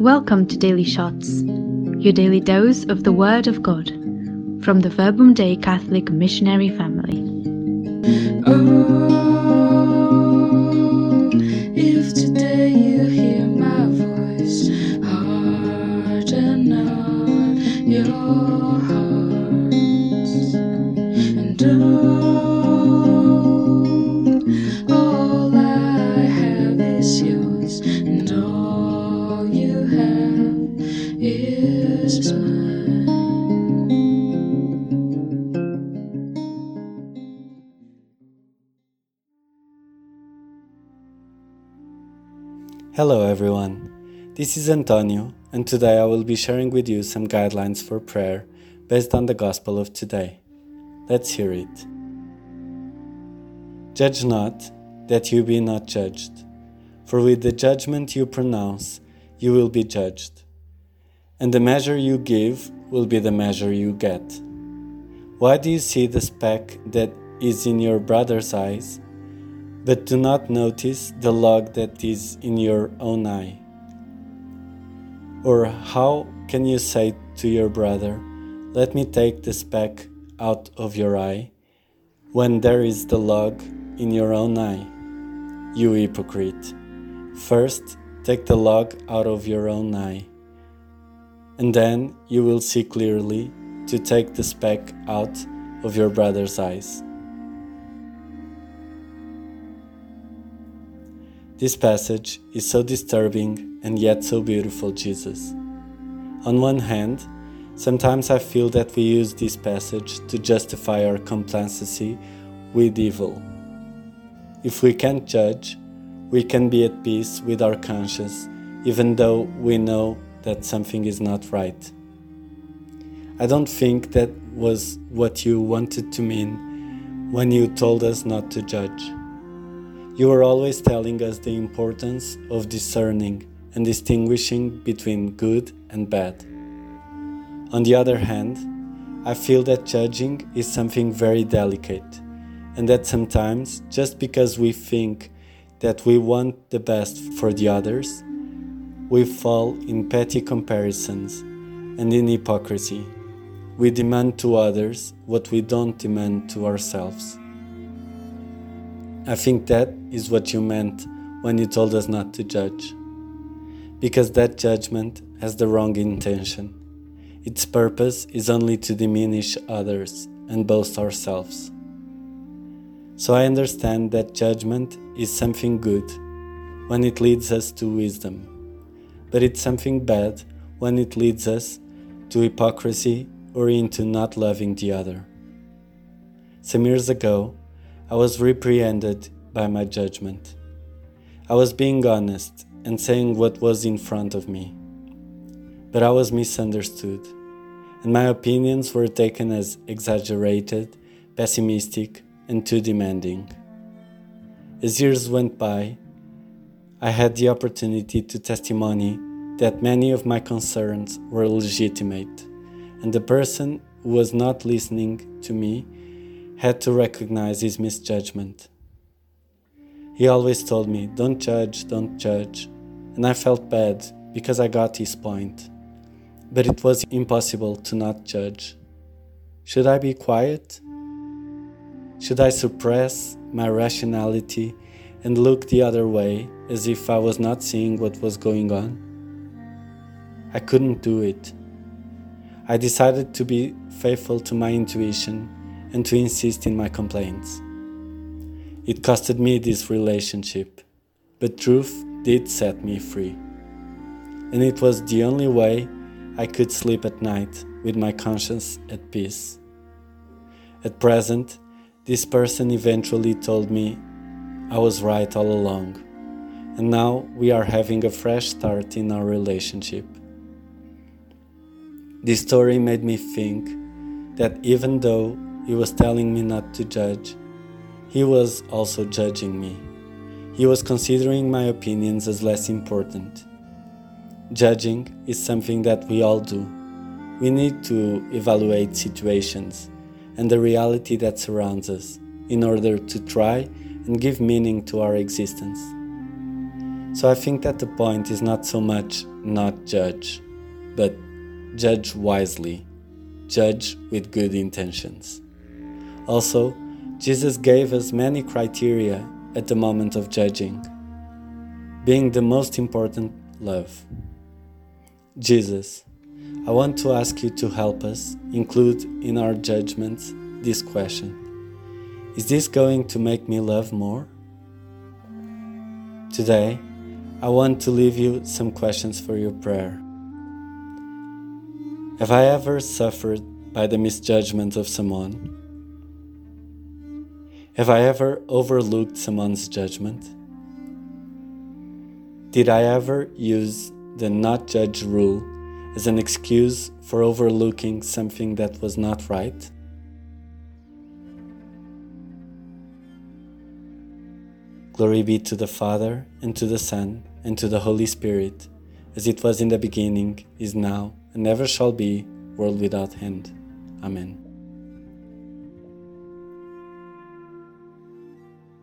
Welcome to Daily Shots, your daily dose of the Word of God from the Verbum Dei Catholic Missionary Family. Oh, if today you hear my voice, harden your Hello everyone, this is Antonio, and today I will be sharing with you some guidelines for prayer based on the Gospel of today. Let's hear it. Judge not, that you be not judged, for with the judgment you pronounce, you will be judged, and the measure you give will be the measure you get. Why do you see the speck that is in your brother's eyes? But do not notice the log that is in your own eye? Or how can you say to your brother, Let me take the speck out of your eye, when there is the log in your own eye? You hypocrite! First, take the log out of your own eye, and then you will see clearly to take the speck out of your brother's eyes. This passage is so disturbing and yet so beautiful, Jesus. On one hand, sometimes I feel that we use this passage to justify our complacency with evil. If we can't judge, we can be at peace with our conscience, even though we know that something is not right. I don't think that was what you wanted to mean when you told us not to judge. You are always telling us the importance of discerning and distinguishing between good and bad. On the other hand, I feel that judging is something very delicate, and that sometimes, just because we think that we want the best for the others, we fall in petty comparisons and in hypocrisy. We demand to others what we don't demand to ourselves. I think that is what you meant when you told us not to judge. Because that judgment has the wrong intention. Its purpose is only to diminish others and boast ourselves. So I understand that judgment is something good when it leads us to wisdom, but it's something bad when it leads us to hypocrisy or into not loving the other. Some years ago, I was reprehended by my judgment. I was being honest and saying what was in front of me. But I was misunderstood, and my opinions were taken as exaggerated, pessimistic, and too demanding. As years went by, I had the opportunity to testimony that many of my concerns were legitimate, and the person who was not listening to me had to recognize his misjudgment. He always told me, Don't judge, don't judge, and I felt bad because I got his point. But it was impossible to not judge. Should I be quiet? Should I suppress my rationality and look the other way as if I was not seeing what was going on? I couldn't do it. I decided to be faithful to my intuition and to insist in my complaints. It costed me this relationship, but truth did set me free. And it was the only way I could sleep at night with my conscience at peace. At present, this person eventually told me I was right all along, and now we are having a fresh start in our relationship. This story made me think that even though he was telling me not to judge, he was also judging me. He was considering my opinions as less important. Judging is something that we all do. We need to evaluate situations and the reality that surrounds us in order to try and give meaning to our existence. So I think that the point is not so much not judge, but judge wisely, judge with good intentions. Also, Jesus gave us many criteria at the moment of judging, being the most important love. Jesus, I want to ask you to help us include in our judgments this question Is this going to make me love more? Today, I want to leave you some questions for your prayer. Have I ever suffered by the misjudgment of someone? Have I ever overlooked someone's judgment? Did I ever use the not judge rule as an excuse for overlooking something that was not right? Glory be to the Father, and to the Son, and to the Holy Spirit, as it was in the beginning, is now, and ever shall be, world without end. Amen.